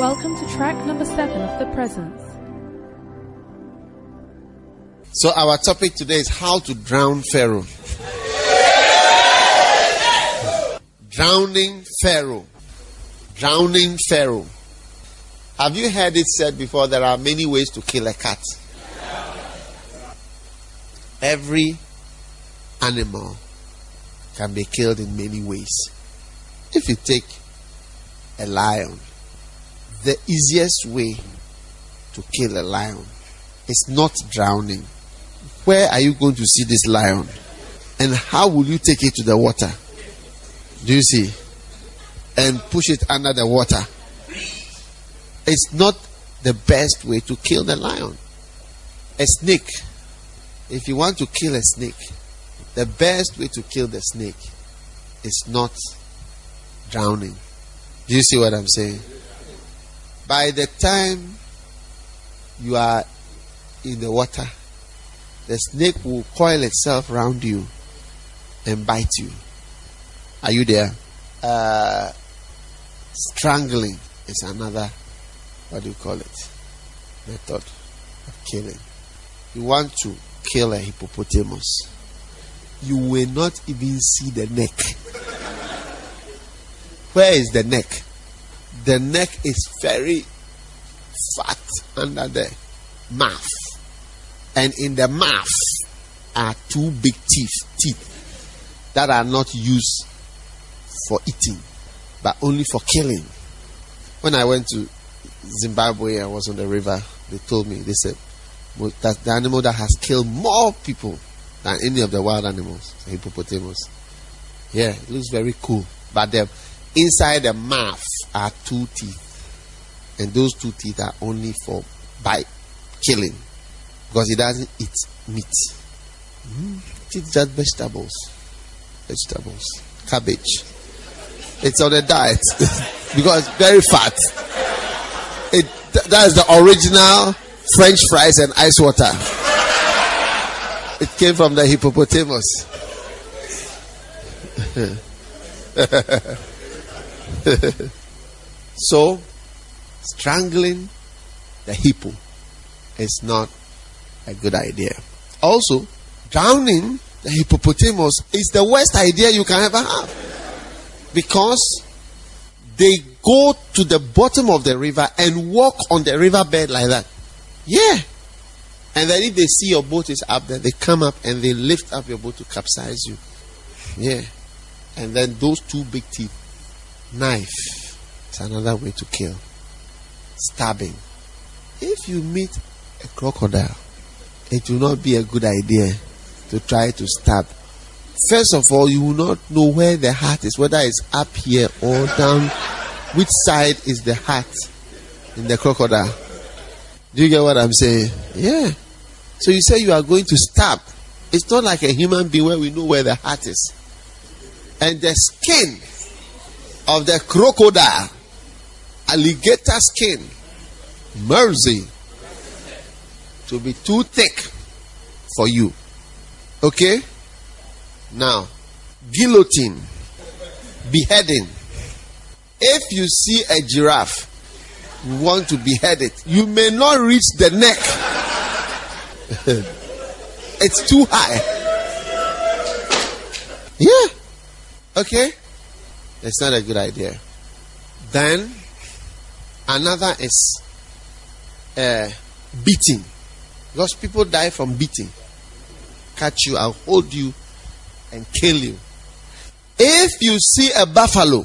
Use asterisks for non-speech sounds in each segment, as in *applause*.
Welcome to track number seven of The Presence. So, our topic today is how to drown Pharaoh. Drowning Pharaoh. Drowning Pharaoh. Have you heard it said before there are many ways to kill a cat? Every animal can be killed in many ways. If you take a lion, the easiest way to kill a lion is not drowning. Where are you going to see this lion? And how will you take it to the water? Do you see? And push it under the water. It's not the best way to kill the lion. A snake. If you want to kill a snake, the best way to kill the snake is not drowning. Do you see what I'm saying? By the time you are in the water, the snake will coil itself around you and bite you. Are you there? Uh, strangling is another, what do you call it? Method of killing. You want to kill a hippopotamus, you will not even see the neck. *laughs* Where is the neck? The neck is very fat under the mouth. And in the mouth are two big teeth, teeth that are not used for eating, but only for killing. When I went to Zimbabwe, I was on the river. They told me, they said, that's the animal that has killed more people than any of the wild animals, the hippopotamus. Yeah, it looks very cool. But the inside the mouth are two teeth, and those two teeth are only for by killing, because it doesn't eat meat. Mm, it eats just vegetables, vegetables, cabbage. It's on a diet *laughs* because very fat. It that is the original French fries and ice water. It came from the hippopotamus. *laughs* *laughs* so, strangling the hippo is not a good idea. Also, drowning the hippopotamus is the worst idea you can ever have. Because they go to the bottom of the river and walk on the riverbed like that. Yeah. And then if they see your boat is up there, they come up and they lift up your boat to capsize you. Yeah. And then those two big teeth, knife, is another way to kill. Stabbing. If you meet a crocodile, it will not be a good idea to try to stab. First of all, you will not know where the heart is, whether it's up here or down. Which side is the heart in the crocodile? Do you get what I'm saying? Yeah. So you say you are going to stab. It's not like a human being where we know where the heart is. And the skin of the crocodile, alligator skin, mercy, to be too thick for you. Okay? Now, guillotine, beheading. If you see a giraffe, you want to behead it, you may not reach the neck. *laughs* it's too high. Yeah. Okay? It's not a good idea. Then, another is uh, beating. Because people die from beating. Catch you, I'll hold you and kill you. If you see a buffalo,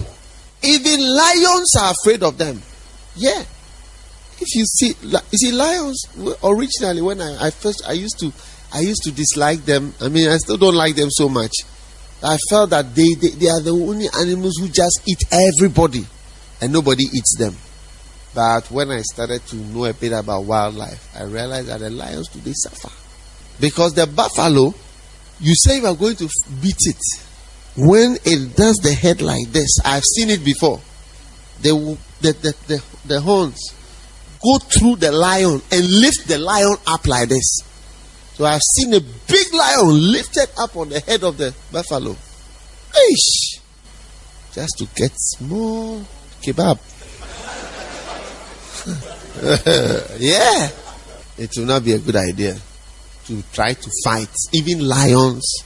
even lions are afraid of them. Yeah. If you see, you see, lions originally when I, I first I used to I used to dislike them. I mean, I still don't like them so much. I felt that they, they, they are the only animals who just eat everybody and nobody eats them. But when I started to know a bit about wildlife, I realized that the lions they suffer. Because the buffalo, you say you are going to beat it. When it does the head like this, I've seen it before. Will, the, the, the, the horns go through the lion and lift the lion up like this. So I've seen a big lion lifted up on the head of the buffalo. Ish! Just to get small kebab. *laughs* yeah. It will not be a good idea to try to fight. Even lions,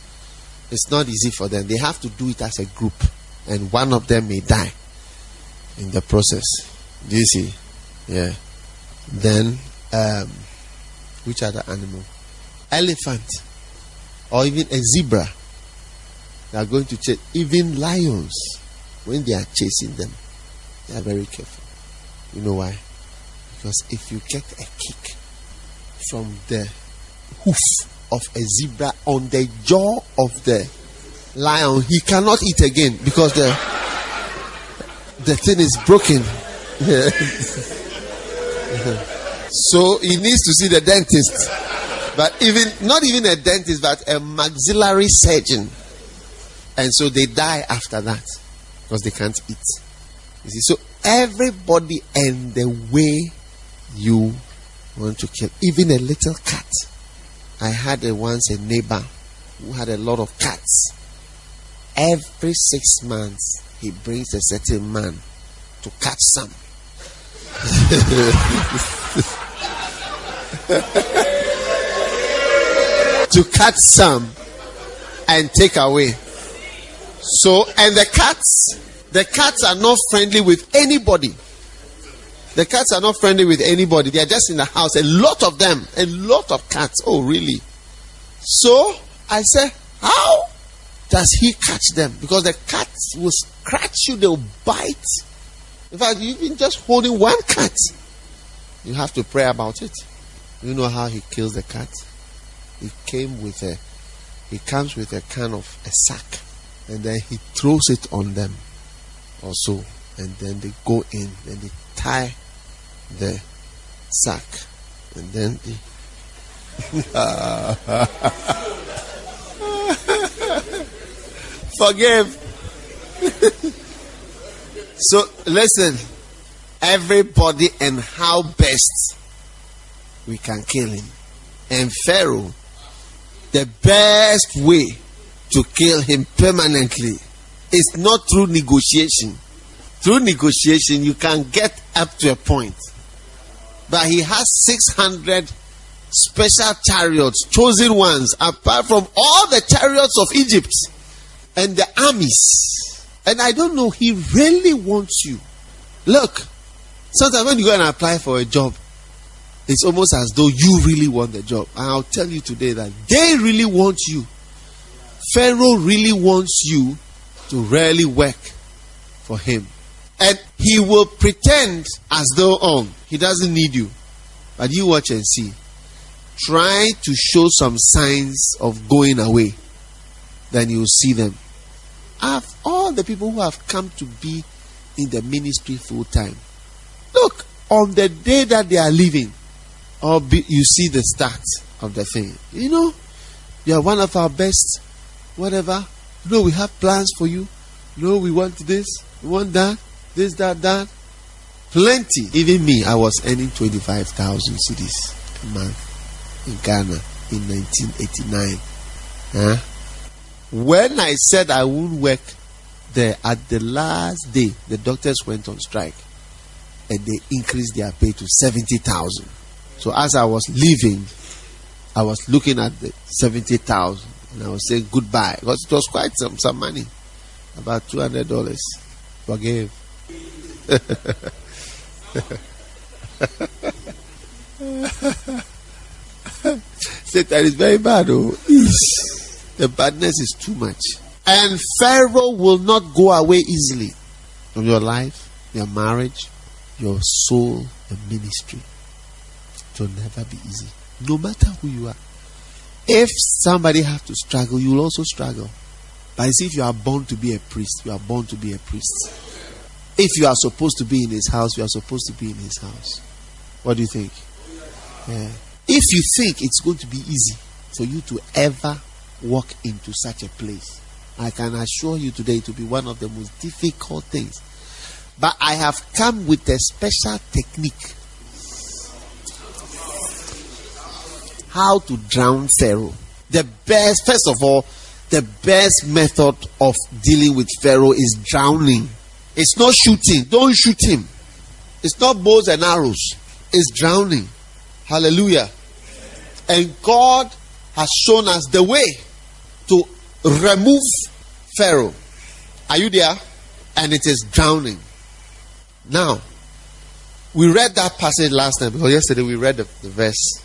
it's not easy for them. They have to do it as a group, and one of them may die in the process. Do you see? Yeah. Then, um, which other animal? Elephant, or even a zebra. They are going to chase. Even lions, when they are chasing them, they are very careful. You know why? Because if you get a kick from the hoof of a zebra on the jaw of the lion, he cannot eat again because the the thing is broken. *laughs* so he needs to see the dentist. But even not even a dentist, but a maxillary surgeon. And so they die after that because they can't eat. You see, so everybody and the way you want to kill, even a little cat. I had a, once a neighbor who had a lot of cats. Every six months, he brings a certain man to catch some. *laughs* to catch some and take away. So, and the cats, the cats are not friendly with anybody. The cats are not friendly with anybody. They are just in the house. A lot of them. A lot of cats. Oh, really? So I said, How does he catch them? Because the cats will scratch you, they'll bite. In fact, you've been just holding one cat. You have to pray about it. You know how he kills the cat? He came with a he comes with a kind of a sack and then he throws it on them or so and then they go in and they tie the sack and then they *laughs* forgive. *laughs* So listen. Everybody and how best we can kill him. And pharaoh the best way to kill him permanently is not through negotiation through negotiation, you can get up to a point. But he has 600 special chariots, chosen ones, apart from all the chariots of Egypt and the armies. And I don't know, he really wants you. Look, sometimes when you go and apply for a job, it's almost as though you really want the job. And I'll tell you today that they really want you. Pharaoh really wants you to really work for him. And he will pretend as though, oh, he doesn't need you. But you watch and see. Try to show some signs of going away. Then you'll see them. Of all the people who have come to be in the ministry full time, look, on the day that they are leaving, or be, you see the start of the thing. You know, you are one of our best, whatever. You know, we have plans for you. You know, we want this, we want that this, that, that. Plenty. Even me, I was earning 25,000 cedis a month in Ghana in 1989. Huh? When I said I would work there at the last day, the doctors went on strike and they increased their pay to 70,000. So as I was leaving, I was looking at the 70,000 and I was saying goodbye because it was quite some, some money about $200. Forgive. *laughs* Satan is very bad, oh. The badness is too much. And Pharaoh will not go away easily from your life, your marriage, your soul, your ministry. Will never be easy. No matter who you are. If somebody has to struggle, you will also struggle. But if you are born to be a priest, you are born to be a priest. If you are supposed to be in his house, you are supposed to be in his house. What do you think? Yeah. If you think it's going to be easy for you to ever walk into such a place, I can assure you today it will be one of the most difficult things. But I have come with a special technique how to drown Pharaoh. The best, first of all, the best method of dealing with Pharaoh is drowning. It's not shooting. Don't shoot him. It's not bows and arrows, it's drowning. Hallelujah. And God has shown us the way to remove Pharaoh. Are you there? And it is drowning. Now, we read that passage last time because yesterday we read the, the verse.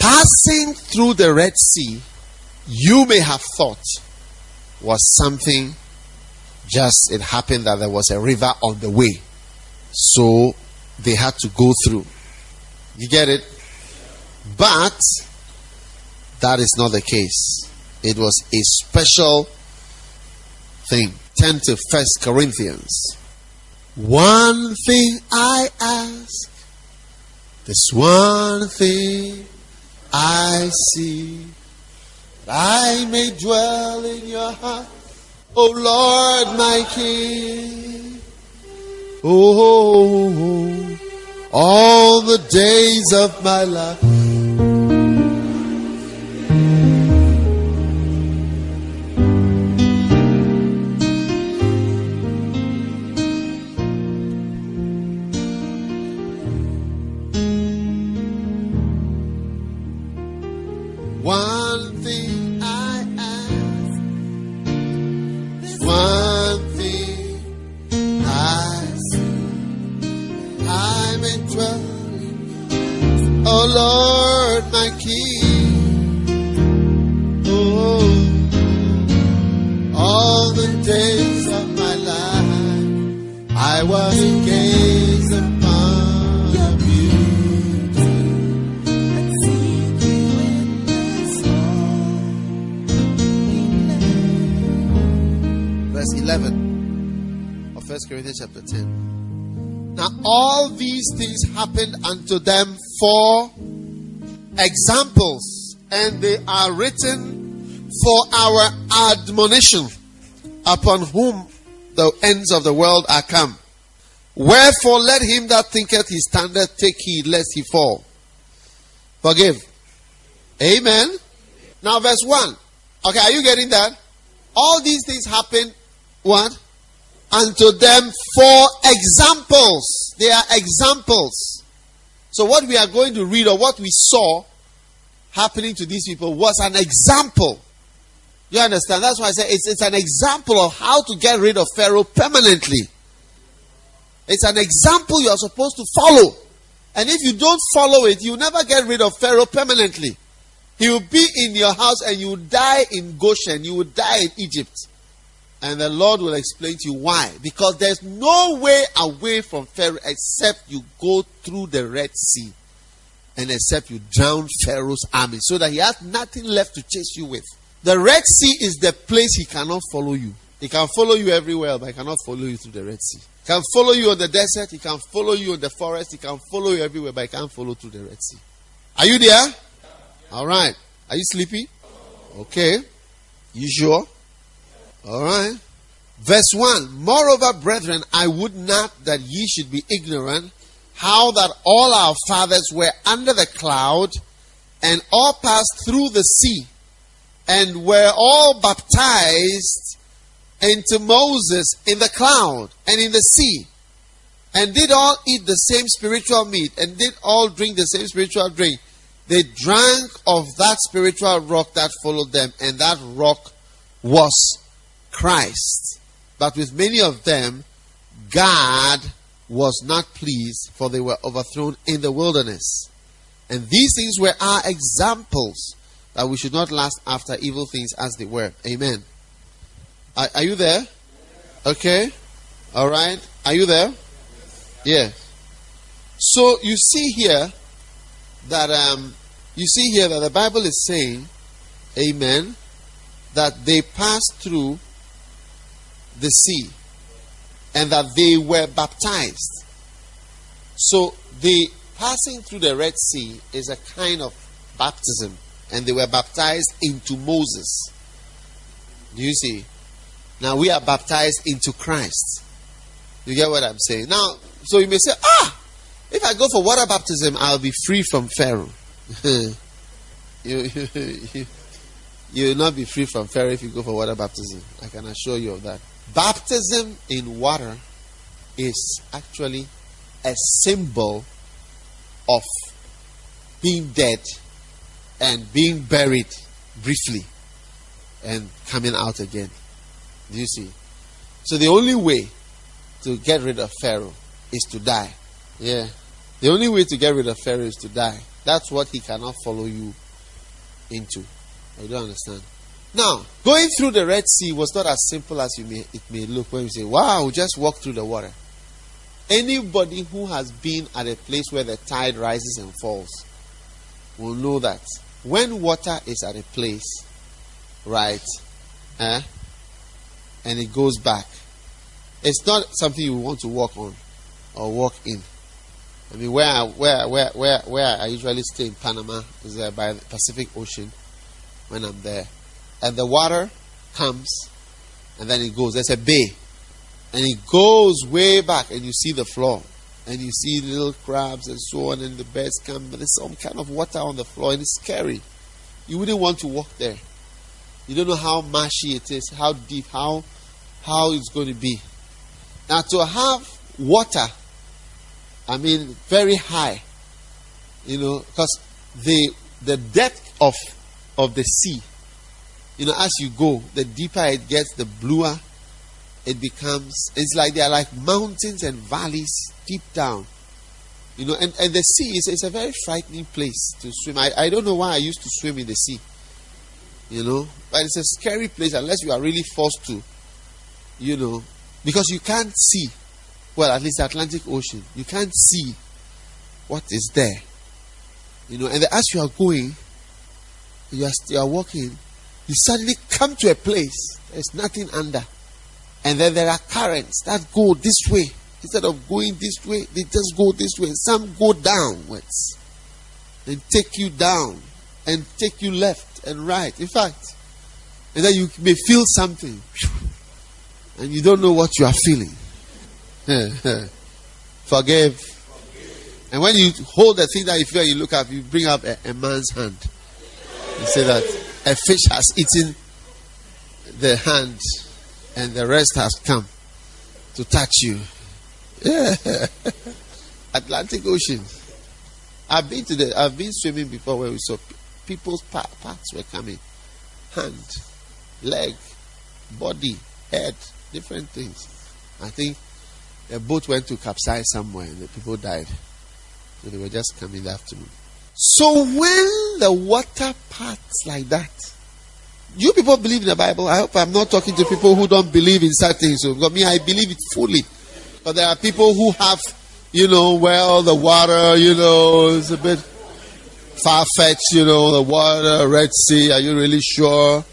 Passing through the Red Sea, you may have thought was something just it happened that there was a river on the way. So they had to go through. You get it? But that is not the case. It was a special thing. Turn to First Corinthians. One thing I ask, this one thing I see, that I may dwell in your heart, O Lord my King. Oh, all the days of my life. Admonition, upon whom the ends of the world are come. Wherefore, let him that thinketh he standeth take heed lest he fall. Forgive. Amen. Now, verse 1. Okay, are you getting that? All these things happen, what? Unto them for examples. They are examples. So, what we are going to read or what we saw happening to these people was an example. You understand? That's why I say it's, it's an example of how to get rid of Pharaoh permanently. It's an example you are supposed to follow. And if you don't follow it, you never get rid of Pharaoh permanently. He will be in your house and you will die in Goshen. You will die in Egypt. And the Lord will explain to you why. Because there's no way away from Pharaoh except you go through the Red Sea and except you drown Pharaoh's army so that he has nothing left to chase you with. The Red Sea is the place he cannot follow you. He can follow you everywhere, but he cannot follow you through the Red Sea. He can follow you on the desert, he can follow you in the forest, he can follow you everywhere, but he can't follow through the Red Sea. Are you there? All right. Are you sleepy? Okay. You sure? All right. Verse 1 Moreover, brethren, I would not that ye should be ignorant how that all our fathers were under the cloud and all passed through the sea and were all baptized into Moses in the cloud and in the sea and did all eat the same spiritual meat and did all drink the same spiritual drink. They drank of that spiritual rock that followed them, and that rock was Christ. But with many of them, God was not pleased, for they were overthrown in the wilderness. And these things were our examples that we should not last after evil things as they were. Amen. Are, are you there? Okay. All right. Are you there? Yeah. So you see here that um, you see here that the Bible is saying, Amen, that they passed through the sea and that they were baptized. So the passing through the Red Sea is a kind of baptism, and they were baptized into Moses. Do you see? Now we are baptized into Christ. You get what I'm saying? Now, so you may say, ah, if I go for water baptism, I'll be free from Pharaoh. *laughs* you, you, you, you will not be free from Pharaoh if you go for water baptism. I can assure you of that. Baptism in water is actually a symbol of being dead and being buried briefly and coming out again. Do you see? So the only way to get rid of Pharaoh is to die. Yeah. The only way to get rid of Pharaoh is to die. That's what he cannot follow you into. I don't understand. Now, going through the Red Sea was not as simple as you may, it may look when you say, wow, just walk through the water. Anybody who has been at a place where the tide rises and falls will know that when water is at a place, right, eh, and it goes back, it's not something you want to walk on or walk in. I mean, where I, where where where where I usually stay in Panama is there by the Pacific Ocean. When I'm there, and the water comes, and then it goes. There's a bay, and it goes way back, and you see the floor, and you see little crabs and so on, and the birds come. But there's some kind of water on the floor, and it's scary. You wouldn't want to walk there. You don't know how marshy it is, how deep, how how it's going to be. Now to have water I mean, very high. You know, because the the depth of of the sea, you know, as you go, the deeper it gets, the bluer it becomes. It's like they are like mountains and valleys deep down. You know, and, and the sea is, is a very frightening place to swim. I, I don't know why I used to swim in the sea. You know, but it's a scary place unless you are really forced to. You know, because you can't see well, at least the Atlantic Ocean, you can't see what is there. You know, and as you are going, you are, you are walking, you suddenly come to a place, there's nothing under. And then there are currents that go this way. Instead of going this way, they just go this way. Some go downwards and take you down and take you left and right. In fact, and then you may feel something and you don't know what you are feeling. *laughs* Forgive. And when you hold the thing that you feel, you look up, you bring up a, a man's hand. You say that a fish has eaten the hand and the rest has come to touch you. Yeah. *laughs* Atlantic Ocean. I've been to the I've been swimming before where we saw people's parts were coming. Hand, leg, body, head, different things. I think a boat went to capsize somewhere and the people died. So they were just coming in the afternoon. So when the water parts like that, you people believe in the Bible. I hope I'm not talking to people who don't believe in certain things. So, because me, I believe it fully. But there are people who have, you know, well, the water, you know, is a bit far fetched, you know, the water, Red Sea. Are you really sure?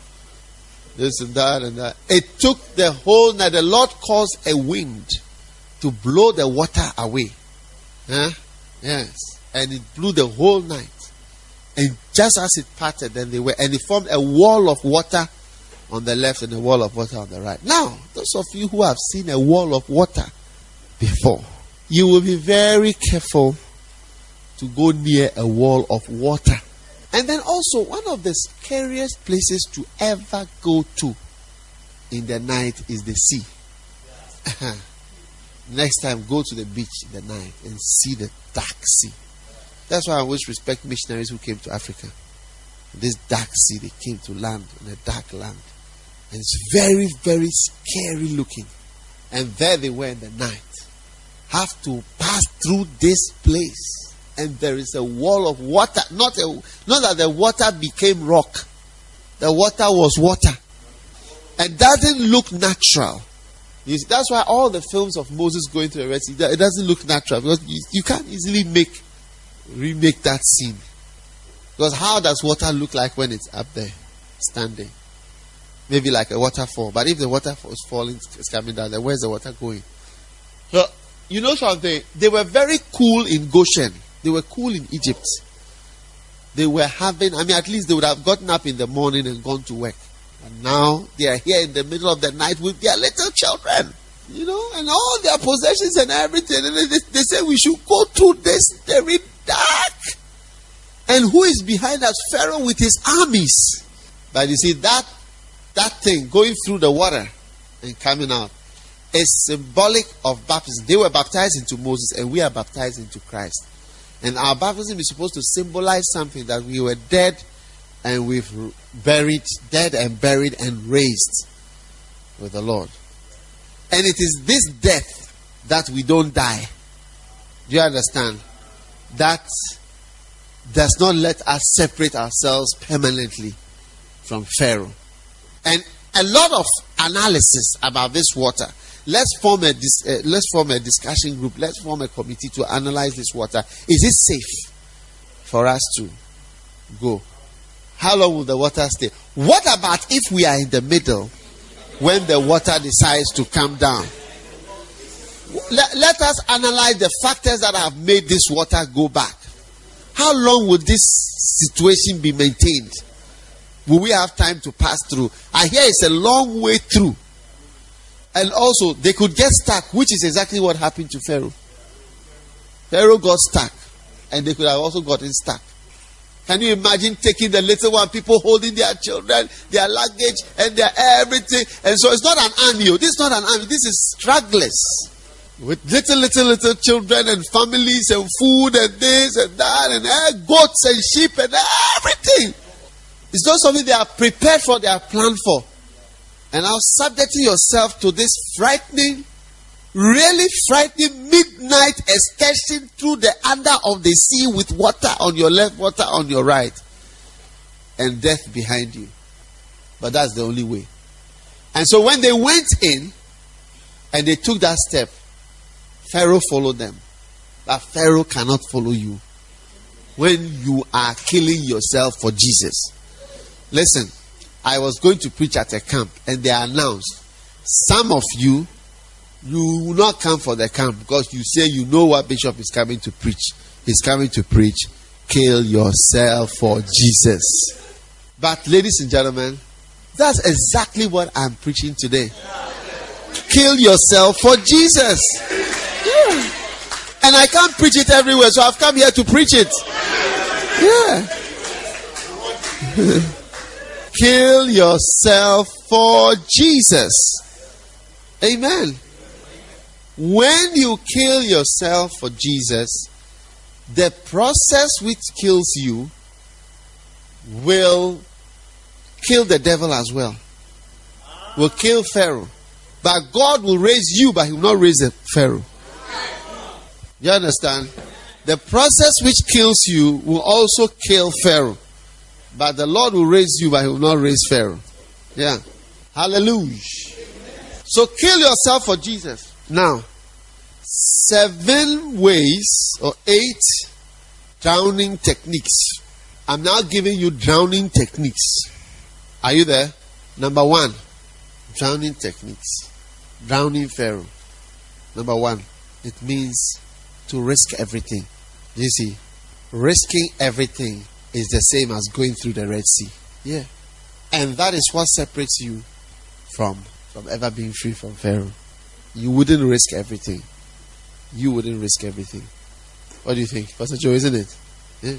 This and that and that. It took the whole night. The Lord caused a wind to blow the water away. Huh? Yes. And it blew the whole night. And just as it parted, then they were, and it formed a wall of water on the left and a wall of water on the right. Now, those of you who have seen a wall of water before, you will be very careful to go near a wall of water. And then also, one of the scariest places to ever go to in the night is the sea. *laughs* Next time, go to the beach in the night and see the dark sea. That's why I always respect missionaries who came to Africa. This dark sea, they came to land in a dark land. And it's very, very scary looking. And there they were in the night. Have to pass through this place. And there is a wall of water. Not, a, not that the water became rock. The water was water. And doesn't look natural. See, that's why all the films of Moses going to the Red Sea, it doesn't look natural because you, you can't easily make remake that scene. Because how does water look like when it's up there, standing? Maybe like a waterfall. But if the waterfall is falling, it's coming down where's the water going? So, you know something? They were very cool in Goshen. They were cool in Egypt. They were having, I mean, at least they would have gotten up in the morning and gone to work. And now they are here in the middle of the night with their little children, you know, and all their possessions and everything. And they, they say we should go through this very dark. And who is behind us? Pharaoh with his armies. But you see, that that thing going through the water and coming out, is symbolic of baptism. They were baptized into Moses, and we are baptized into Christ. And our baptism is supposed to symbolize something that we were dead and we've buried, dead and buried and raised with the Lord. And it is this death that we don't die. Do you understand? That does not let us separate ourselves permanently from Pharaoh. And a lot of analysis about this water. Let's form a dis- uh, let's form a discussion group. Let's form a committee to analyze this water. Is it safe for us to go? How long will the water stay? What about if we are in the middle when the water decides to come down? Let, let us analyze the factors that have made this water go back. How long will this situation be maintained? Will we have time to pass through? I hear it's a long way through. And also, they could get stuck, which is exactly what happened to Pharaoh. Pharaoh got stuck, and they could have also gotten stuck. Can you imagine taking the little one, people holding their children, their luggage, and their everything? And so it's not an army. oh. This is not an army. This is stragglers with little, little, little children and families and food and this and that and eh, goats and sheep and everything. It's not something they are prepared for, they are planned for. And now subjecting yourself to this frightening, really frightening midnight excursion through the under of the sea with water on your left, water on your right, and death behind you. But that's the only way. And so when they went in and they took that step, Pharaoh followed them. But Pharaoh cannot follow you when you are killing yourself for Jesus. Listen, I was going to preach at a camp and they announced some of you you will not come for the camp because you say you know what bishop is coming to preach. He's coming to preach kill yourself for Jesus. But ladies and gentlemen, that's exactly what I'm preaching today. Kill yourself for Jesus. And I can't preach it everywhere, so I've come here to preach it. Yeah. *laughs* Kill yourself for Jesus. Amen. When you kill yourself for Jesus, the process which kills you will kill the devil as well. Will kill Pharaoh. But God will raise you, but He will not raise the Pharaoh. You understand? The process which kills you will also kill Pharaoh. But the Lord will raise you, but He will not raise Pharaoh. Yeah. Hallelujah. So kill yourself for Jesus. Now, seven ways or eight drowning techniques. I'm now giving you drowning techniques. Are you there? Number one, drowning techniques. Drowning Pharaoh. Number one, it means to risk everything. You see, risking everything is the same as going through the Red Sea. Yeah. And that is what separates you from from ever being free from Pharaoh. You wouldn't risk everything. You wouldn't risk everything. What do you think? Pastor Joe, isn't it? Yeah.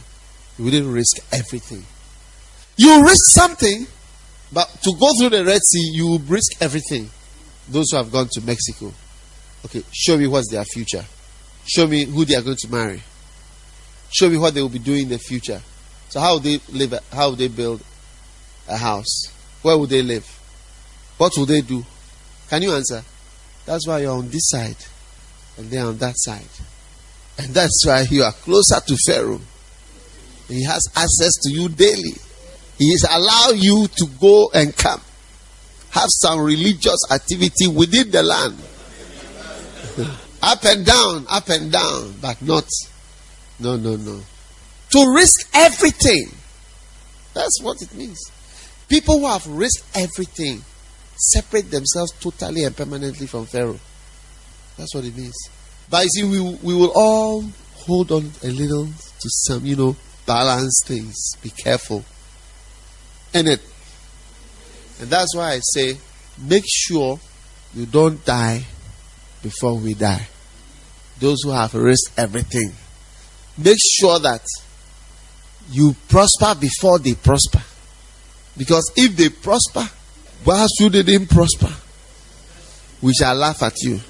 You wouldn't risk everything. You risk something, but to go through the Red Sea, you risk everything. Those who have gone to Mexico. Okay, show me what's their future. Show me who they are going to marry. Show me what they will be doing in the future. So how will they live? How will they build a house? Where will they live? What will they do? Can you answer? That's why you're on this side and they're on that side. And that's why you are closer to Pharaoh. He has access to you daily. He is allow you to go and come. Have some religious activity within the land. *laughs* up and down, up and down, but not. No, no, no. To risk everything. That's what it means. People who have risked everything separate themselves totally and permanently from Pharaoh. That's what it means. But you see, we, we will all hold on a little to some, you know, balance things. Be careful. In it. And that's why I say, make sure you don't die before we die. Those who have risked everything. Make sure that you prosper before they prosper. Because if they prosper, whilst you didn't prosper, we shall laugh at you.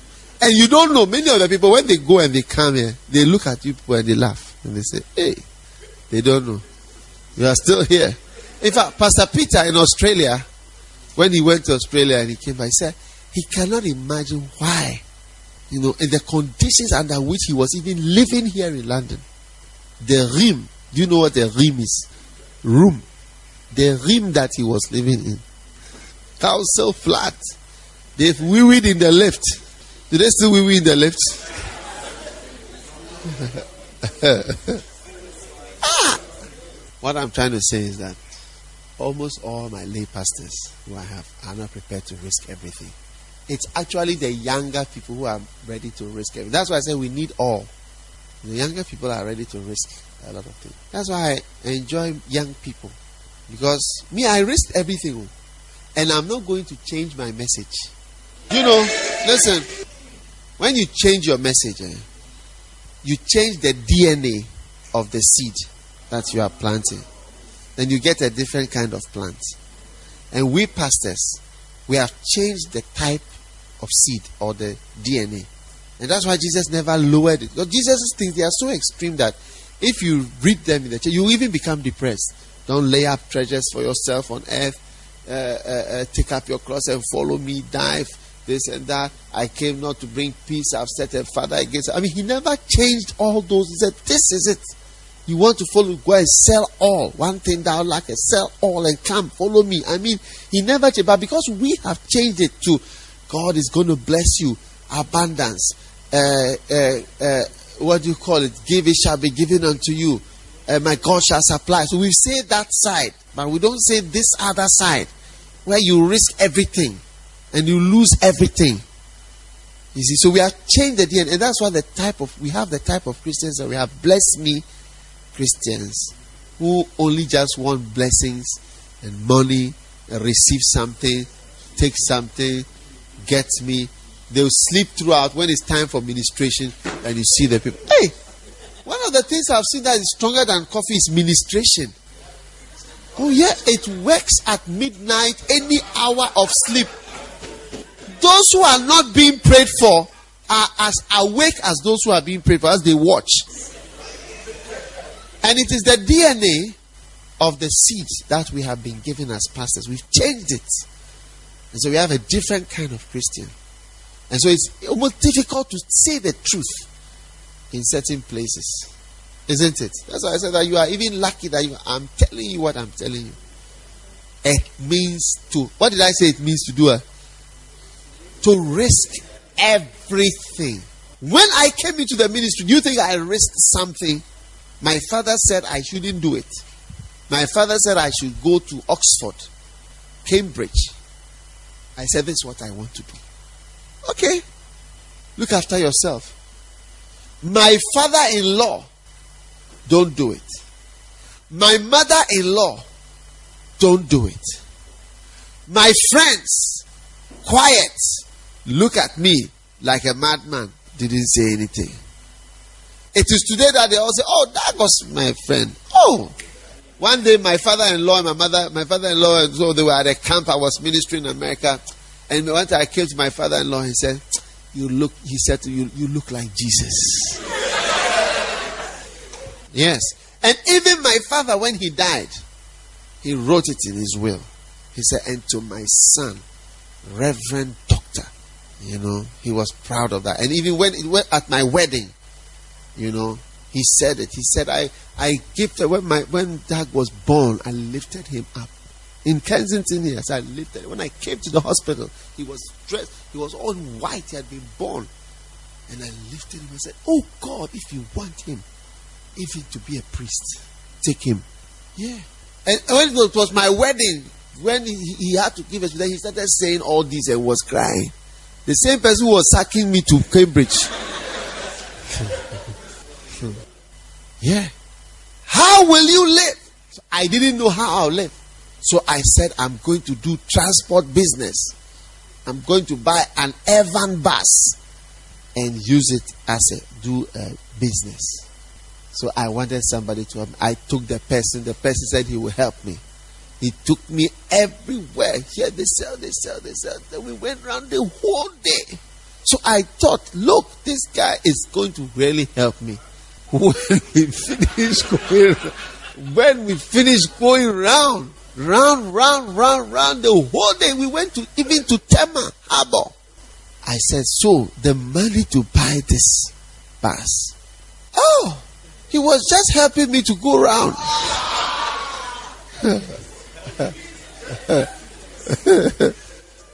And you don't know, many of the people, when they go and they come here, they look at you and they laugh. And they say, hey, they don't know. You are still here. In fact, Pastor Peter in Australia, when he went to Australia and he came back, he said he cannot imagine why, you know, in the conditions under which he was even living here in London. The room, do you know what the room is? Room. The room that he was living in. Council flat. They've wee in the lift. Do they still wee in the lift? *laughs* ah! What I'm trying to say is that almost all my lay pastors who I have are not prepared to risk everything. It's actually the younger people who are ready to risk everything. That's why I say we need all. The younger people are ready to risk a lot of things. That's why I enjoy young people. Because me, I risked everything. And I'm not going to change my message. You know, listen, when you change your message, eh, you change the DNA of the seed that you are planting. Then you get a different kind of plant. And we pastors, we have changed the type of seed or the DNA. And that's why Jesus never lowered it. Because Jesus' things they are so extreme that if you read them in the church, you even become depressed. Don't lay up treasures for yourself on earth. Uh, uh, uh, take up your cross and follow me. Dive this and that. I came not to bring peace. I've set a father against. I mean, he never changed all those. He said, "This is it." You want to follow? Go and sell all. One thing thou lackest, sell all and come follow me. I mean, he never changed, but because we have changed it to God is going to bless you, abundance. Uh, uh, uh, what do you call it? Give it shall be given unto you. Uh, my God shall supply. So we say that side, but we don't say this other side, where you risk everything and you lose everything. You see, so we have changed the DNA, and that's why the type of we have the type of Christians that we have. Bless me, Christians, who only just want blessings and money, and receive something, take something, get me. They'll sleep throughout when it's time for ministration, and you see the people. Hey, one of the things I've seen that is stronger than coffee is ministration. Oh, yeah, it works at midnight, any hour of sleep. Those who are not being prayed for are as awake as those who are being prayed for as they watch. And it is the DNA of the seeds that we have been given as pastors. We've changed it. And so we have a different kind of Christian. And so it's almost difficult to say the truth in certain places. Isn't it? That's why I said that you are even lucky that you, I'm telling you what I'm telling you. It means to, what did I say it means to do? Uh, to risk everything. When I came into the ministry, do you think I risked something? My father said I shouldn't do it. My father said I should go to Oxford, Cambridge. I said, This is what I want to do. Okay. Look after yourself. My father in law, don't do it. My mother in law, don't do it. My friends, quiet, look at me like a madman, didn't say anything. It is today that they all say, Oh, that was my friend. Oh, one day my father-in-law and my mother, my father-in-law, and so they were at a camp. I was ministering in America, and one time I came to my father-in-law. He said, "You look," he said to you, "You look like Jesus." *laughs* yes, and even my father, when he died, he wrote it in his will. He said, "And to my son, Reverend Doctor." You know, he was proud of that. And even when it went at my wedding, you know, he said it. He said, I, I gifted, when, my, when Dag was born, I lifted him up. In Kensington here, I lifted When I came to the hospital, he was dressed, he was all white, he had been born. And I lifted him and said, Oh God, if you want him, if even to be a priest, take him. Yeah. And when it was my wedding, when he, he had to give us, then he started saying all this and was crying. The same person who was sacking me to Cambridge. *laughs* Yeah. How will you live? So I didn't know how I'll live. So I said, I'm going to do transport business. I'm going to buy an Evan bus and use it as a do a business. So I wanted somebody to help me. I took the person. The person said he will help me. He took me everywhere. Here they sell, they sell, they sell. Then we went around the whole day. So I thought, look, this guy is going to really help me. *laughs* When we finish going, when we finish going round, round, round, round, round the whole day, we went to even to Tema Harbor. I said, so the money to buy this bus. Oh, he was just helping me to go round. *laughs*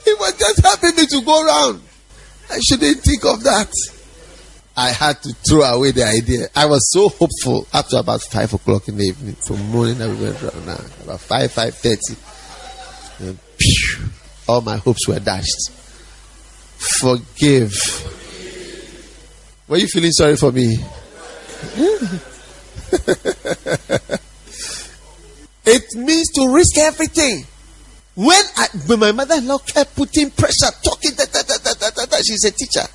he was just helping me to go round. I shouldn't think of that. I had to throw away the idea. I was so hopeful up to about five o'clock in the evening. From morning I went around now. About five, five thirty. And all my hopes were dashed. Forgive. Were you feeling sorry for me? *laughs* it means to risk everything. When, I, when my mother-in-law kept putting pressure, talking, da, da, da, da, da, da, she's a teacher.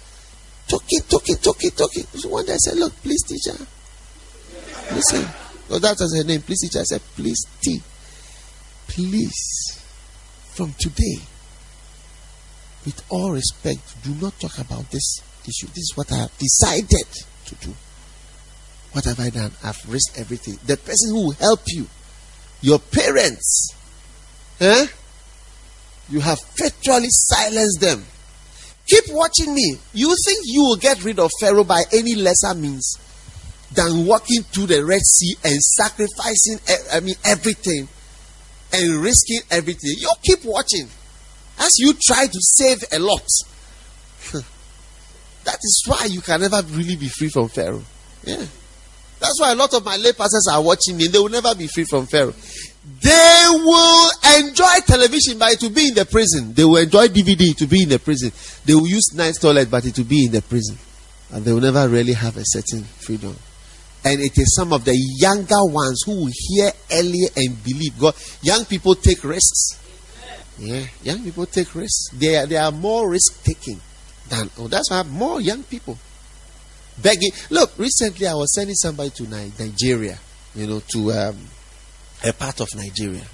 Talking, talking, talking, talking. So one day I said, look, please, teacher. Listen. Oh, that was her name. Please, teacher. I said, please, T. Please, from today, with all respect, do not talk about this issue. This is what I have decided to do. What have I done? I've risked everything. The person who will help you, your parents, eh? you have virtually silenced them. Keep watching me. You think you will get rid of Pharaoh by any lesser means than walking through the Red Sea and sacrificing, e- I mean, everything and risking everything? You keep watching as you try to save a lot. that is why you can never really be free from Pharaoh. Yeah. That's why a lot of my lay pastors are watching me. They will never be free from Pharaoh. They will enjoy television, but it will be in the prison. They will enjoy DVD to be in the prison. They will use nice toilet, but it will be in the prison. And they will never really have a certain freedom. And it is some of the younger ones who will hear earlier and believe God. Young people take risks. Yeah, young people take risks. They are, they are more risk taking than, oh, that's why more young people begging. Look, recently I was sending somebody to Nigeria, you know, to um, a part of Nigeria.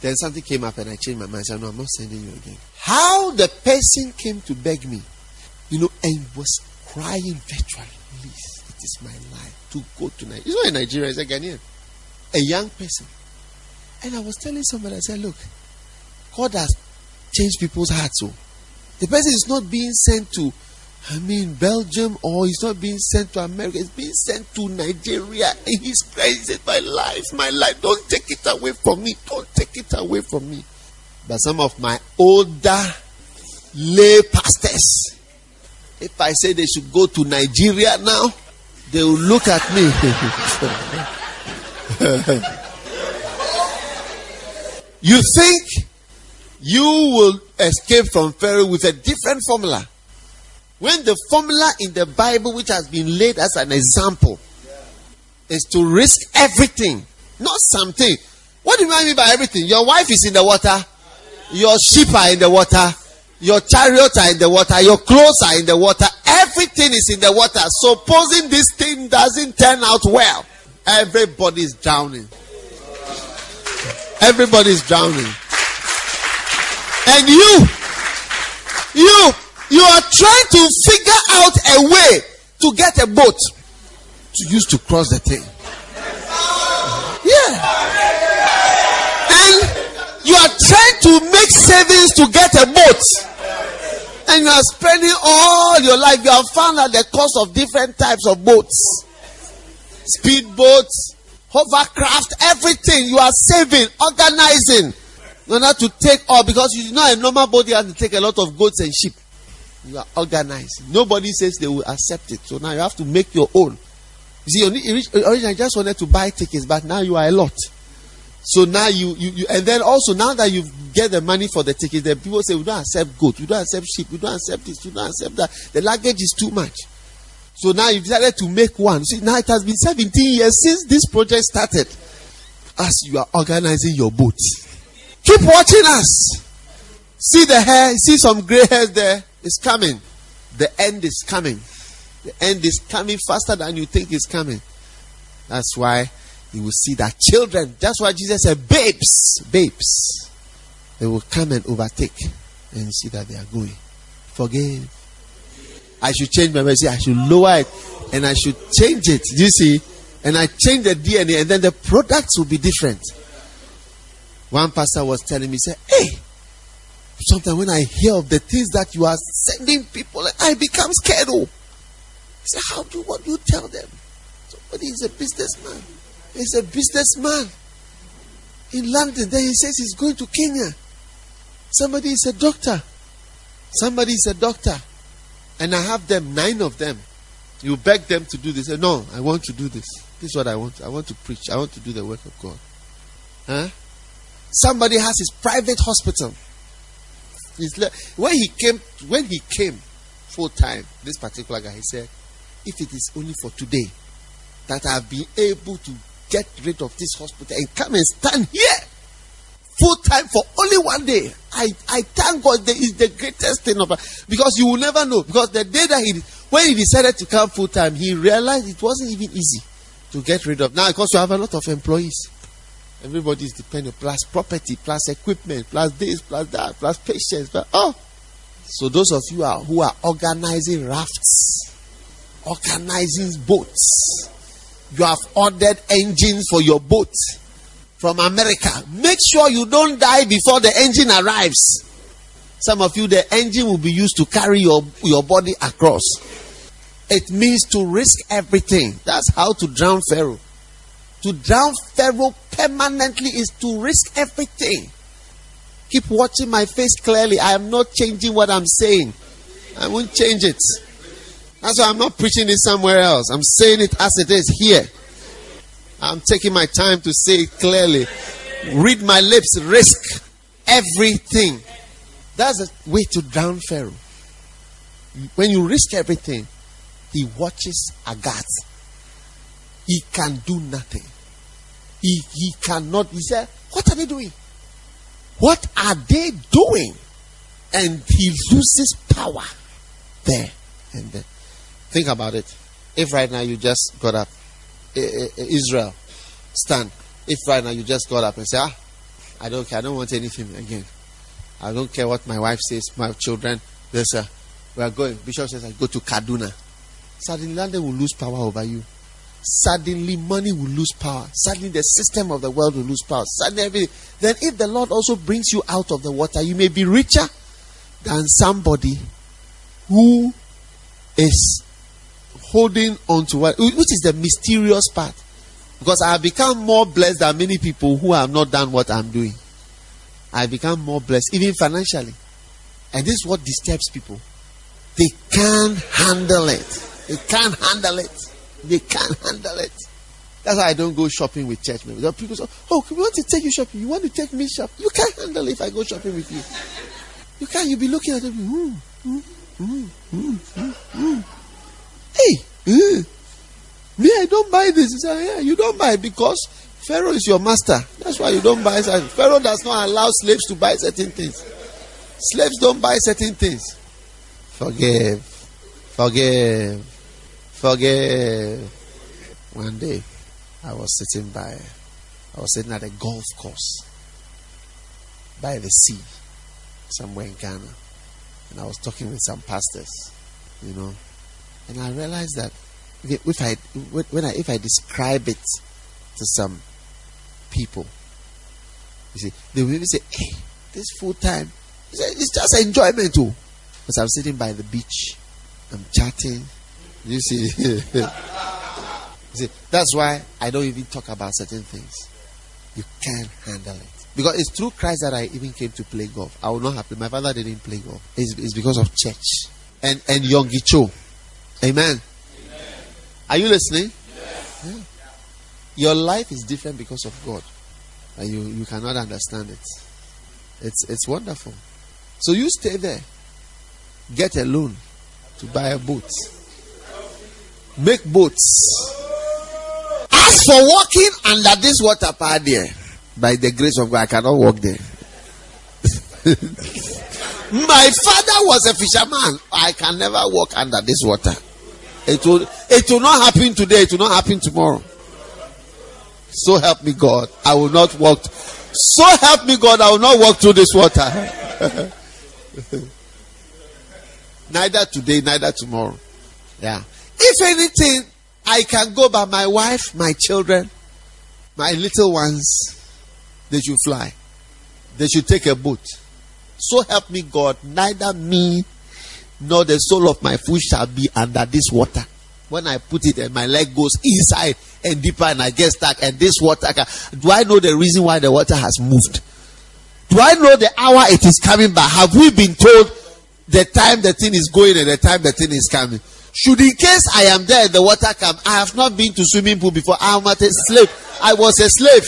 Then something came up and I changed my mind. I said, No, I'm not sending you again. How the person came to beg me, you know, and was crying virtually. Please, it is my life to go to Nigeria. He's not in Nigeria, he's a Ghanaian. A young person. And I was telling somebody, I said, Look, God has changed people's hearts. So the person is not being sent to, I mean, Belgium or he's not being sent to America. He's being sent to Nigeria. And he's said, My life, my life, don't take it away from me. Don't take it away from me. But some of my older lay pastors, if I say they should go to Nigeria now, they will look at me. *laughs* you think you will escape from Pharaoh with a different formula. When the formula in the Bible, which has been laid as an example, is to risk everything, not something. What do you mean by everything? Your wife is in the water, your sheep are in the water, your chariot are in the water, your clothes are in the water, everything is in the water. Supposing this thing doesn't turn out well, everybody is drowning. Everybody is drowning. And you, you, you are trying to figure out a way to get a boat to use to cross the thing. Yeah. And you are trying to make savings to get a boat. And you are spending all your life. You have found out the cost of different types of boats. Speedboats, hovercraft, everything. You are saving, organizing. In order to take all because you know a normal body has to take a lot of goats and sheep. You are organizing. Nobody says they will accept it. So now you have to make your own. You see, you originally I just wanted to buy tickets, but now you are a lot. So now you, you, you and then also now that you get the money for the tickets, then people say we don't accept goat, we don't accept sheep, we don't accept this, we don't accept that. The luggage is too much. So now you've decided to make one. See, now it has been 17 years since this project started. As you are organizing your boat. Keep watching us. See the hair, see some gray hairs there. It's coming. The end is coming. The end is coming faster than you think it's coming. That's why you will see that children, that's why Jesus said, babes, babes, they will come and overtake and see that they are going. Forgive. I should change my message. I should lower it and I should change it. You see? And I change the DNA and then the products will be different. One pastor was telling me, he said, Hey, sometimes when I hear of the things that you are sending people, I become scared. Oh. say, How do what you tell them? Somebody is a businessman. He's a businessman in London. Then he says he's going to Kenya. Somebody is a doctor. Somebody is a doctor. And I have them, nine of them. You beg them to do this. No, I want to do this. This is what I want. I want to preach. I want to do the work of God. Huh? Somebody has his private hospital. He's le- when he came, when he came full time, this particular guy, he said, if it is only for today that I've been able to get rid of this hospital and come and stand here full time for only one day. I, I thank God that is the greatest thing of because you will never know. Because the day that he when he decided to come full time, he realized it wasn't even easy to get rid of. Now, because you have a lot of employees, everybody is dependent, plus property, plus equipment, plus this, plus that, plus patience. Plus, oh, so those of you are, who are organizing rafts, organizing boats, you have ordered engines for your boat from America. Make sure you don't die before the engine arrives. Some of you, the engine will be used to carry your, your body across. It means to risk everything. That's how to drown Pharaoh. To drown Pharaoh permanently is to risk everything. Keep watching my face clearly. I am not changing what I'm saying. I won't change it. That's why I'm not preaching it somewhere else. I'm saying it as it is here. I'm taking my time to say it clearly. Read my lips, risk everything. That's a way to drown Pharaoh. When you risk everything, he watches Agat. He can do nothing. He, he cannot. He said, What are they doing? What are they doing? And he loses power there and then. Think about it. If right now you just got up, Israel, stand. If right now you just got up and say, ah, I don't care, I don't want anything again. I don't care what my wife says, my children, this, uh, we are going. Bishop says, I go to Kaduna. Suddenly, London will lose power over you. Suddenly, money will lose power. Suddenly, the system of the world will lose power. Suddenly, everything. Then, if the Lord also brings you out of the water, you may be richer than somebody who is holding on to what, which is the mysterious part. Because I have become more blessed than many people who have not done what I'm doing. I become more blessed, even financially. And this is what disturbs people. They can't handle it. They can't handle it. They can't handle it. That's why I don't go shopping with church members. People say, Oh, we want to take you shopping. You want to take me shopping? You can't handle it if I go shopping with you. You can't. You'll be looking at them. Mm, mm, mm, mm, mm. Hey, mm. me, I don't buy this. He said, yeah, you don't buy because Pharaoh is your master. That's why you don't buy something. Pharaoh does not allow slaves to buy certain things. Slaves don't buy certain things. Forgive. Forgive. Forgive. One day, I was sitting by, I was sitting at a golf course by the sea, somewhere in Ghana, and I was talking with some pastors, you know, and I realized that if I when I if I describe it to some people, you see, they will say, "Hey, this full time, it's just enjoyment too." Because I'm sitting by the beach, I'm chatting. You see, *laughs* you see, that's why I don't even talk about certain things. You can't handle it. Because it's through Christ that I even came to play golf. I will not happy. My father didn't play golf. It's, it's because of church. And and Yonggi Cho. Amen. Are you listening? Yeah. Your life is different because of God. And you, you cannot understand it. It's it's wonderful. So you stay there. Get a loan to buy a boat. Make boats. As for walking under this water part there, by the grace of God, I cannot walk there. *laughs* My father was a fisherman. I can never walk under this water. It will, it will not happen today. It will not happen tomorrow. So help me God, I will not walk. So help me God, I will not walk through this water. *laughs* neither today, neither tomorrow. Yeah. If anything, I can go by my wife, my children, my little ones. They should fly. They should take a boat. So help me God, neither me nor the sole of my foot shall be under this water. When I put it and my leg goes inside and deeper and I get stuck and this water, can, do I know the reason why the water has moved? Do I know the hour it is coming by? Have we been told the time the thing is going and the time the thing is coming? Should in case I am there the water come, I have not been to swimming pool before. I am a slave. I was a slave.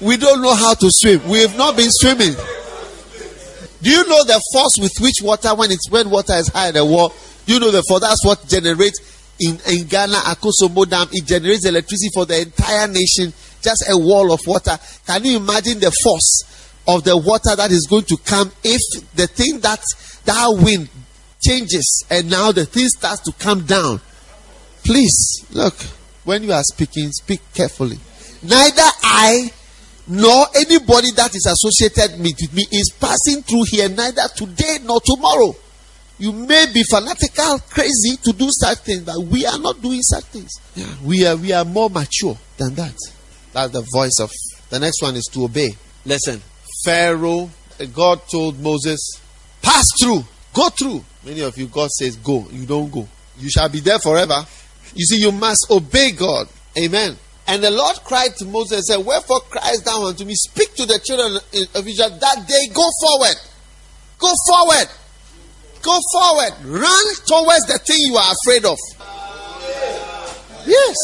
We don't know how to swim. We have not been swimming. Do you know the force with which water, when it's when water is high in the wall, you know the force? That's what generates in, in Ghana, Akosombo Dam. It generates electricity for the entire nation. Just a wall of water. Can you imagine the force of the water that is going to come if the thing that that wind changes and now the thing starts to come down? Please look when you are speaking, speak carefully. Neither I nor anybody that is associated with me is passing through here neither today nor tomorrow. You may be fanatical, crazy to do such things, but we are not doing such things. Yeah, we are we are more mature than that. That's the voice of the next one is to obey. Listen, Pharaoh, God told Moses, pass through, go through. Many of you, God says, go. You don't go. You shall be there forever. You see, you must obey God. Amen. And the Lord cried to Moses and said, Wherefore cries thou unto me? Speak to the children of Israel that they go forward. Go forward. Go forward. Run towards the thing you are afraid of. Yes.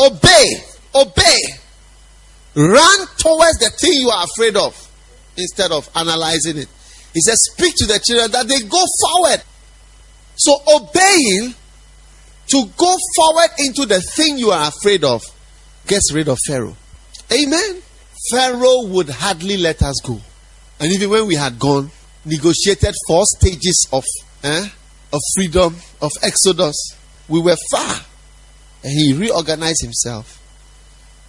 Obey. Obey. Run towards the thing you are afraid of instead of analyzing it. He says, Speak to the children that they go forward. So obeying to go forward into the thing you are afraid of gets rid of Pharaoh. Amen. Pharaoh would hardly let us go. And even when we had gone, negotiated four stages of, eh, of freedom, of exodus, we were far. And he reorganized himself,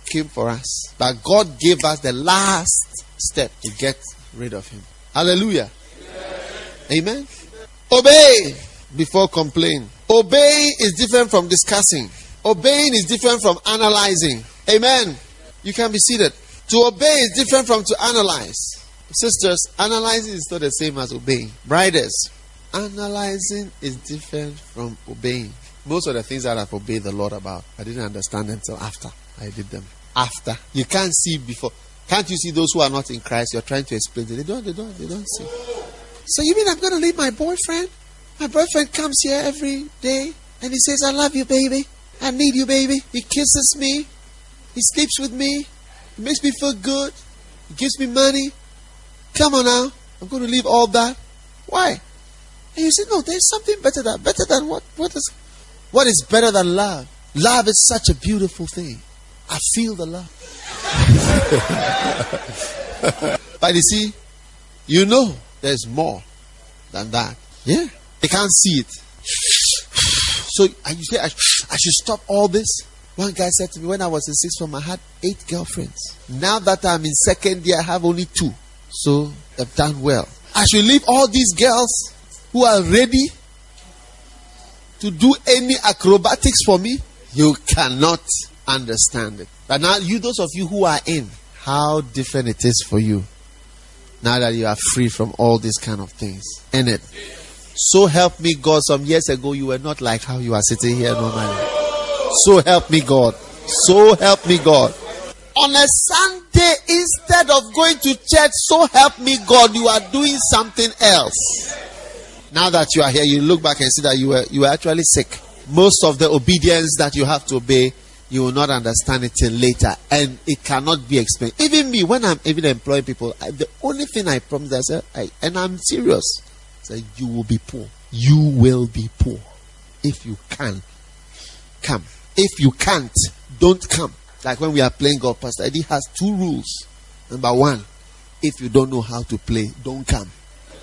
came for us. But God gave us the last step to get rid of him. Hallelujah. Amen. Obey before complain. Obeying is different from discussing. Obeying is different from analyzing. Amen. You can be seated. To obey is different from to analyze. Sisters, analyzing is not the same as obeying. Brides, analyzing is different from obeying. Most of the things that I've obeyed the Lord about, I didn't understand until after I did them. After. You can't see before. Can't you see those who are not in Christ? You're trying to explain to them. They don't, they don't, they don't see. So you mean I'm going to leave my boyfriend? My boyfriend comes here every day and he says, I love you, baby. I need you, baby. He kisses me. He sleeps with me. He makes me feel good. He gives me money. Come on now. I'm going to leave all that. Why? And you say, no, there's something better than better than what what is what is better than love? Love is such a beautiful thing. I feel the love. *laughs* but you see, you know there's more than that. Yeah. They can't see it. *sighs* So you say, I, I should stop all this. One guy said to me when I was in sixth form, I had eight girlfriends. Now that I'm in second year, I have only two. So I've done well. I should leave all these girls who are ready to do any acrobatics for me. You cannot understand it. But now, you, those of you who are in, how different it is for you now that you are free from all these kind of things. In it. So help me God. Some years ago, you were not like how you are sitting here normally. So help me God. So help me God. On a Sunday, instead of going to church, so help me God, you are doing something else. Now that you are here, you look back and see that you were you were actually sick. Most of the obedience that you have to obey, you will not understand it till later, and it cannot be explained. Even me, when I'm even employing people, I, the only thing I promise myself, I, and I'm serious, say you will be poor. You will be poor if you can come. If you can't, don't come. Like when we are playing golf, Pastor Eddie has two rules. Number one, if you don't know how to play, don't come.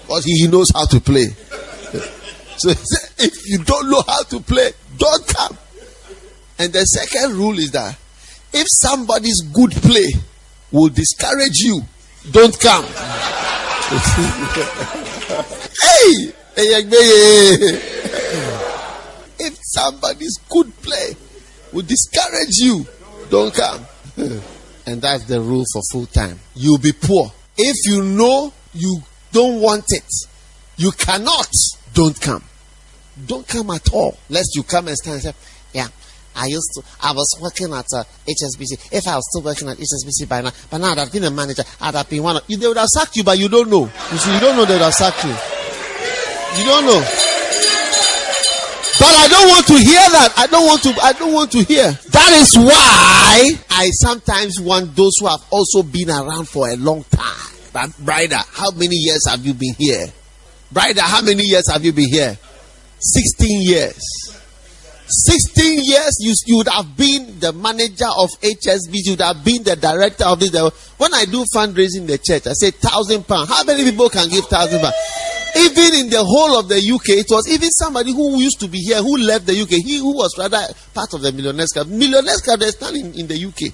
Because he knows how to play. *laughs* so if you don't know how to play, don't come. And the second rule is that If somebody's good play will discourage you, don't come. *laughs* hey! If somebody's good play will discourage you, don't come. *laughs* and that's the rule for full time. You'll be poor. If you know you don't want it, you cannot, don't come. Don't come at all. Lest you come and stand and say, Yeah, I used to, I was working at uh, HSBC. If I was still working at HSBC by now, but now I'd have been a manager, I'd have been one of, they would have sacked you, but you don't know. You see, you don't know they would have sacked you. You don't know. But I don't want to hear that. I don't want to, I don't want to hear. That is why I sometimes want those who have also been around for a long time. But Brider, how many years have you been here? Brider, how many years have you been here? 16 years. 16 years, you, you would have been the manager of HSBC, you would have been the director of this. When I do fundraising in the church, I say thousand pounds. How many people can give thousand pounds? Even in the whole of the UK, it was even somebody who used to be here, who left the UK, he who was rather part of the Millionaires Club. Millionaires Club, they stand in, in the UK.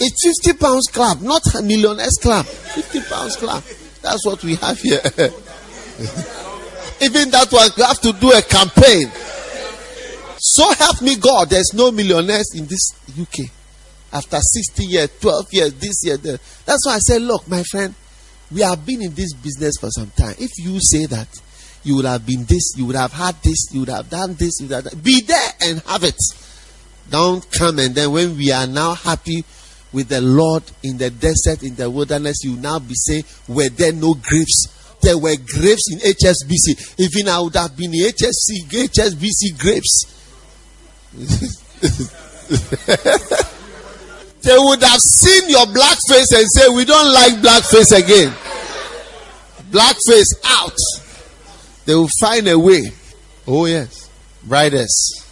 It's 50 pounds club, not a Millionaires Club. 50 pounds club. That's what we have here. *laughs* even that one, you have to do a campaign. So help me God, there's no millionaires in this UK. After 60 years, 12 years, this year, that. That's why I said, look, my friend, we have been in this business for some time. If you say that you would have been this, you would have had this, you would have done this, you would have be there and have it. Don't come and then when we are now happy with the Lord in the desert, in the wilderness, you now be saying, were there no graves? There were graves in HSBC. Even I would have been in HSC, HSBC graves. *laughs* they would have seen your black face and say, We don't like black face again. Black face out. They will find a way. Oh, yes. Briders.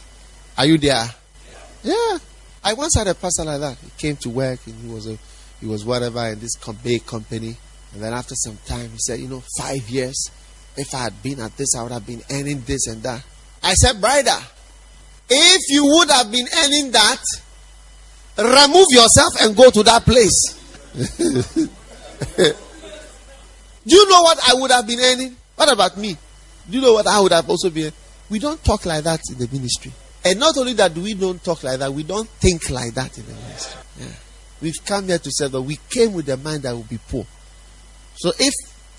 Are you there? Yeah. I once had a pastor like that. He came to work and he was a he was whatever in this big company. And then after some time he said, you know, five years, if I had been at this, I would have been earning this and that. I said, Brider, if you would have been earning that, remove yourself and go to that place. Do you know what I would have been earning? What about me? Do you know what I would have also been? We don't talk like that in the ministry. And not only that, we don't talk like that, we don't think like that in the ministry. Yeah. We've come here to say that we came with the mind that we'll be poor. So if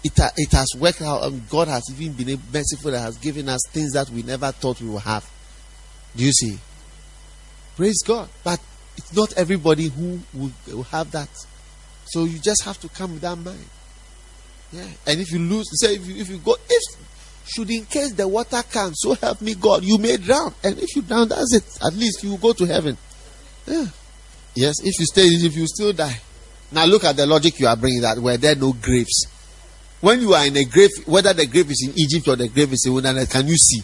it, it has worked out and God has even been merciful and has given us things that we never thought we would have. Do you see? Praise God. But it's not everybody who will, will have that. So you just have to come with that mind. Yeah. And if you lose, say if you, if you go, if should in case the water comes, so help me God, you may drown. And if you drown, that's it. At least you will go to heaven. Yeah. Yes, if you stay, if you still die. Now look at the logic you are bringing that where there are no graves. When you are in a grave, whether the grave is in Egypt or the grave is in wilderness, can you see?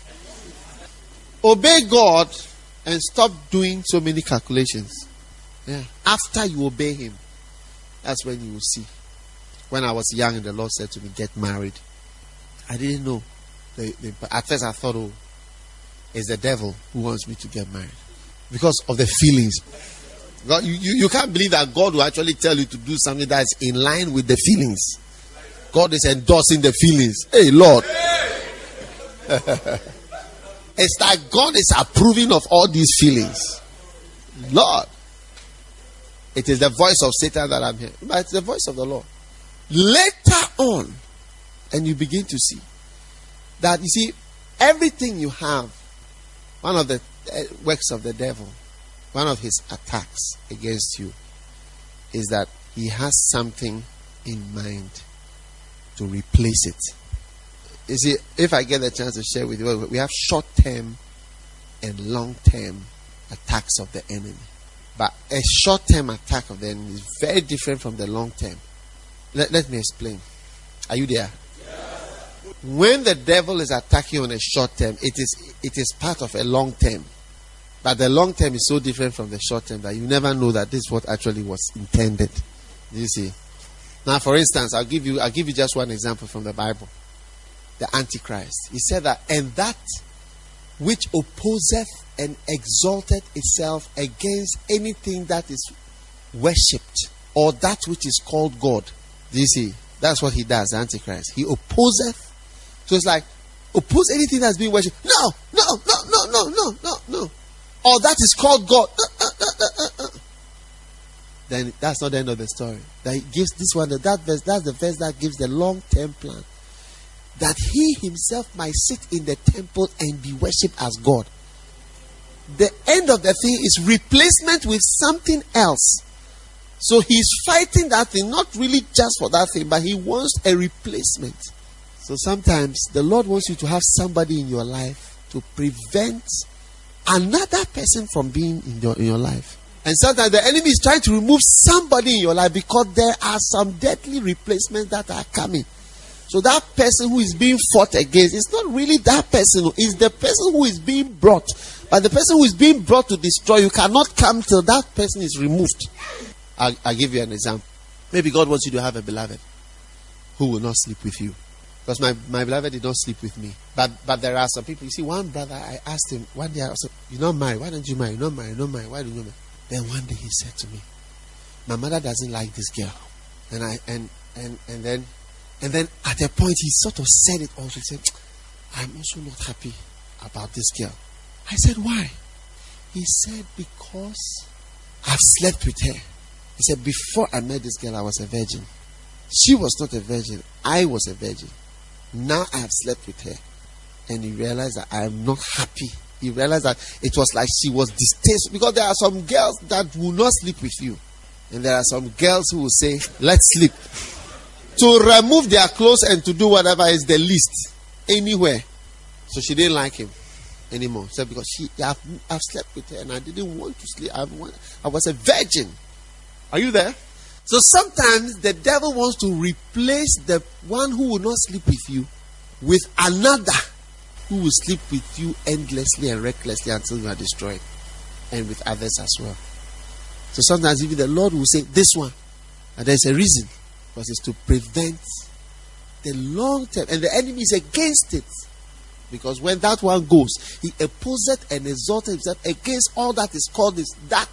Obey God and stop doing so many calculations. Yeah. After you obey Him, that's when you will see. When I was young, and the Lord said to me, "Get married." I didn't know. The, the, at first, I thought, "Oh, it's the devil who wants me to get married because of the feelings." God, you, you, you can't believe that God will actually tell you to do something that is in line with the feelings. God is endorsing the feelings. Hey, Lord. *laughs* it's like God is approving of all these feelings. Lord. It is the voice of Satan that I'm hearing, but it's the voice of the Lord. Later on, and you begin to see that you see everything you have, one of the uh, works of the devil, one of his attacks against you is that he has something in mind to replace it. You see, if I get the chance to share with you, we have short term and long term attacks of the enemy. But a short term attack of the enemy is very different from the long term. Let, let me explain. Are you there? When the devil is attacking on a short term, it is it is part of a long term. But the long term is so different from the short term that you never know that this is what actually was intended. Do you see? Now, for instance, I'll give you I'll give you just one example from the Bible. The Antichrist. He said that, and that which opposeth and exalteth itself against anything that is worshipped or that which is called God. Do you see? That's what he does, Antichrist. He opposeth. So it's like, oppose anything that's being worshipped. No, no, no, no, no, no, no, no. Or that is called God. Uh, uh, uh. Then that's not the end of the story. That gives this one, that verse, that's the verse that gives the long term plan. That he himself might sit in the temple and be worshipped as God. The end of the thing is replacement with something else. So he's fighting that thing, not really just for that thing, but he wants a replacement. So sometimes the Lord wants you to have somebody in your life to prevent another person from being in your, in your life. And sometimes the enemy is trying to remove somebody in your life because there are some deadly replacements that are coming. So that person who is being fought against, it's not really that person, it's the person who is being brought. But the person who is being brought to destroy you cannot come till that person is removed. I'll, I'll give you an example. Maybe God wants you to have a beloved who will not sleep with you. Because my, my beloved did not sleep with me. But but there are some people. You see, one brother, I asked him one day, I said, You're not married. Why don't you marry? You're not married. You're not married. Why don't you marry? Then one day he said to me, My mother doesn't like this girl. And I and and and then and then at a point he sort of said it also. He said, I'm also not happy about this girl. I said, Why? He said, Because I've slept with her. He said, Before I met this girl, I was a virgin. She was not a virgin. I was a virgin. Now I have slept with her. And he realized that I am not happy. He realized that it was like she was distasteful. Because there are some girls that will not sleep with you. And there are some girls who will say, Let's sleep. *laughs* To remove their clothes and to do whatever is the least. Anywhere. So she didn't like him anymore. So because she I've, I've slept with her and I didn't want to sleep. I, want, I was a virgin. Are you there? So sometimes the devil wants to replace the one who will not sleep with you with another who will sleep with you endlessly and recklessly until you are destroyed, and with others as well. So sometimes even the Lord will say, This one, and there's a reason, because it's to prevent the long term, and the enemy is against it. Because when that one goes, he opposeth and exalted himself against all that is called this, that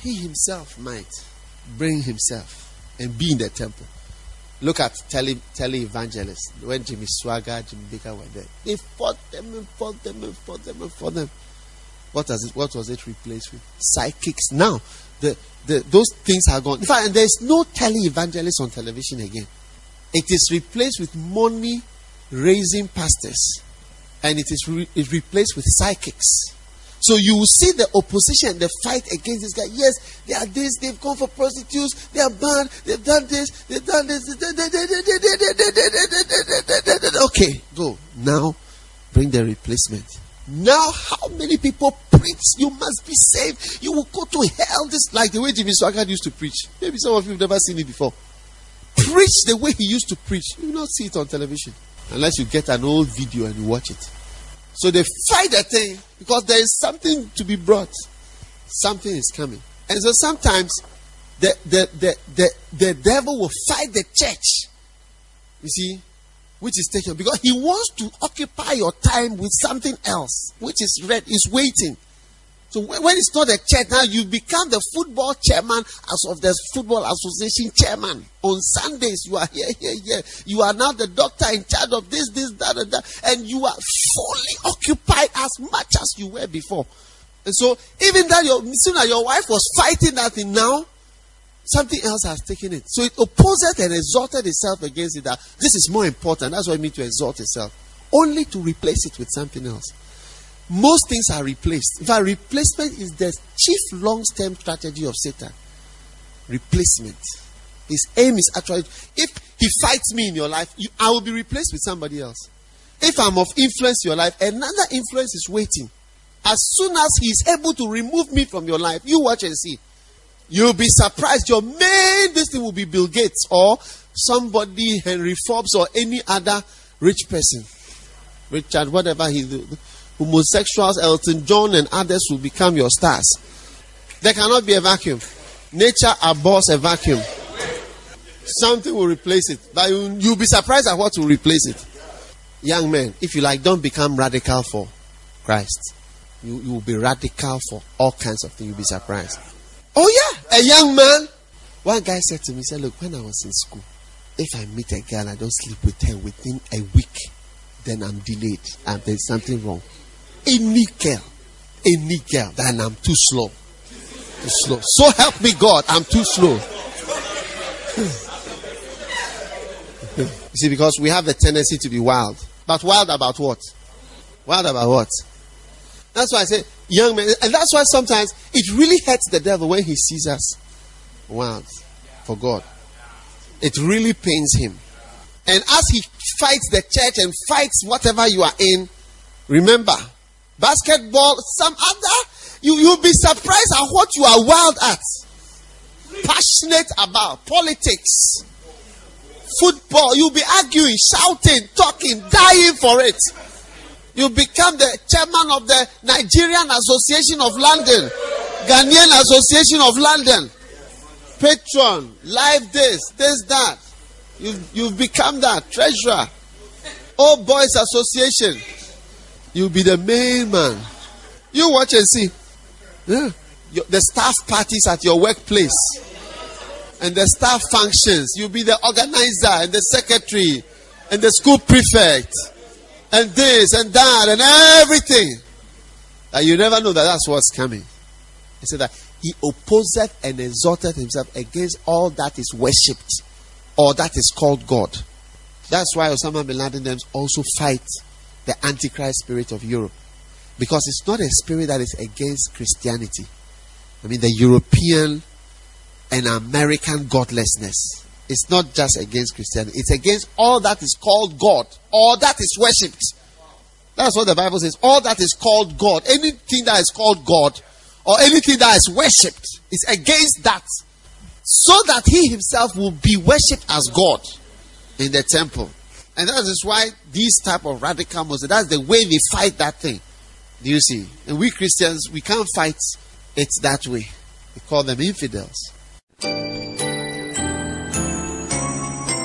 he himself might bring himself and be in the temple. Look at tele, tele evangelists. When Jimmy Swaggart, Jimmy Bakker were there, they fought them and fought them and fought them and fought them. What was it? What was it replaced with? Psychics. Now, the, the those things are gone. In fact, there's no tele evangelist on television again. It is replaced with money raising pastors, and it is re- it replaced with psychics. So you will see the opposition, the fight against this guy. Yes, they are this, they've gone for prostitutes, they are bad, they've done this, they've done this. Okay, go. Now bring the replacement. Now, how many people preach? You must be saved. You will go to hell. This like the way Jimmy Swaggart used to preach. Maybe some of you have never seen it before. Preach the way he used to preach. You will not see it on television unless you get an old video and you watch it. So they fight the thing because there is something to be brought. Something is coming. And so sometimes the, the, the, the, the devil will fight the church. You see, which is taken because he wants to occupy your time with something else, which is red, is waiting. So when it's not a church, now you become the football chairman as of the football association chairman. On Sundays, you are here, here, here. You are now the doctor in charge of this, this, that, and that, and you are fully occupied as much as you were before. And so even that your soon as your wife was fighting that thing now, something else has taken it. So it opposes and exalted itself against it that this is more important. That's what it means to exalt itself. Only to replace it with something else. Most things are replaced. In fact, replacement is the chief long term strategy of Satan. Replacement. His aim is actually if he fights me in your life, you, I will be replaced with somebody else. If I'm of influence in your life, another influence is waiting. As soon as he is able to remove me from your life, you watch and see. You'll be surprised. Your main this thing will be Bill Gates or somebody Henry Forbes or any other rich person. Richard, whatever he do. Homosexuals, Elton John and others will become your stars. There cannot be a vacuum. Nature abhors a vacuum. Something will replace it. But you, you'll be surprised at what will replace it. Young men, if you like, don't become radical for Christ. You, you will be radical for all kinds of things. You'll be surprised. Oh yeah, a young man. One guy said to me, said, look, when I was in school, if I meet a girl, I don't sleep with her within a week, then I'm delayed and there's something wrong. Any girl, any girl, then I'm too slow. Too slow. So help me God, I'm too slow. *laughs* you see, because we have the tendency to be wild. But wild about what? Wild about what? That's why I say young men, and that's why sometimes it really hurts the devil when he sees us wild for God. It really pains him. And as he fights the church and fights whatever you are in, remember, basketball, some other, you, you'll be surprised at what you are wild at. Passionate about politics, football, you'll be arguing, shouting, talking, dying for it. You become the chairman of the Nigerian Association of London, Ghanaian Association of London, patron, live this, this, that. You've, you've become that treasurer. Old Boys Association. You'll be the main man. You watch and see. Yeah. Your, the staff parties at your workplace and the staff functions. You'll be the organizer and the secretary and the school prefect and this and that and everything. And you never know that that's what's coming. He said that he opposed and exalted himself against all that is worshipped or that is called God. That's why Osama bin Laden them also fight the Antichrist spirit of Europe. Because it's not a spirit that is against Christianity. I mean, the European and American godlessness. It's not just against Christianity, it's against all that is called God, all that is worshipped. That's what the Bible says. All that is called God, anything that is called God, or anything that is worshipped, is against that. So that he himself will be worshipped as God in the temple. And that is why these type of radical Muslims, that's the way they fight that thing. Do you see? And we Christians, we can't fight it that way. We call them infidels.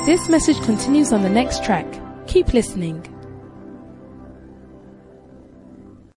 This message continues on the next track. Keep listening.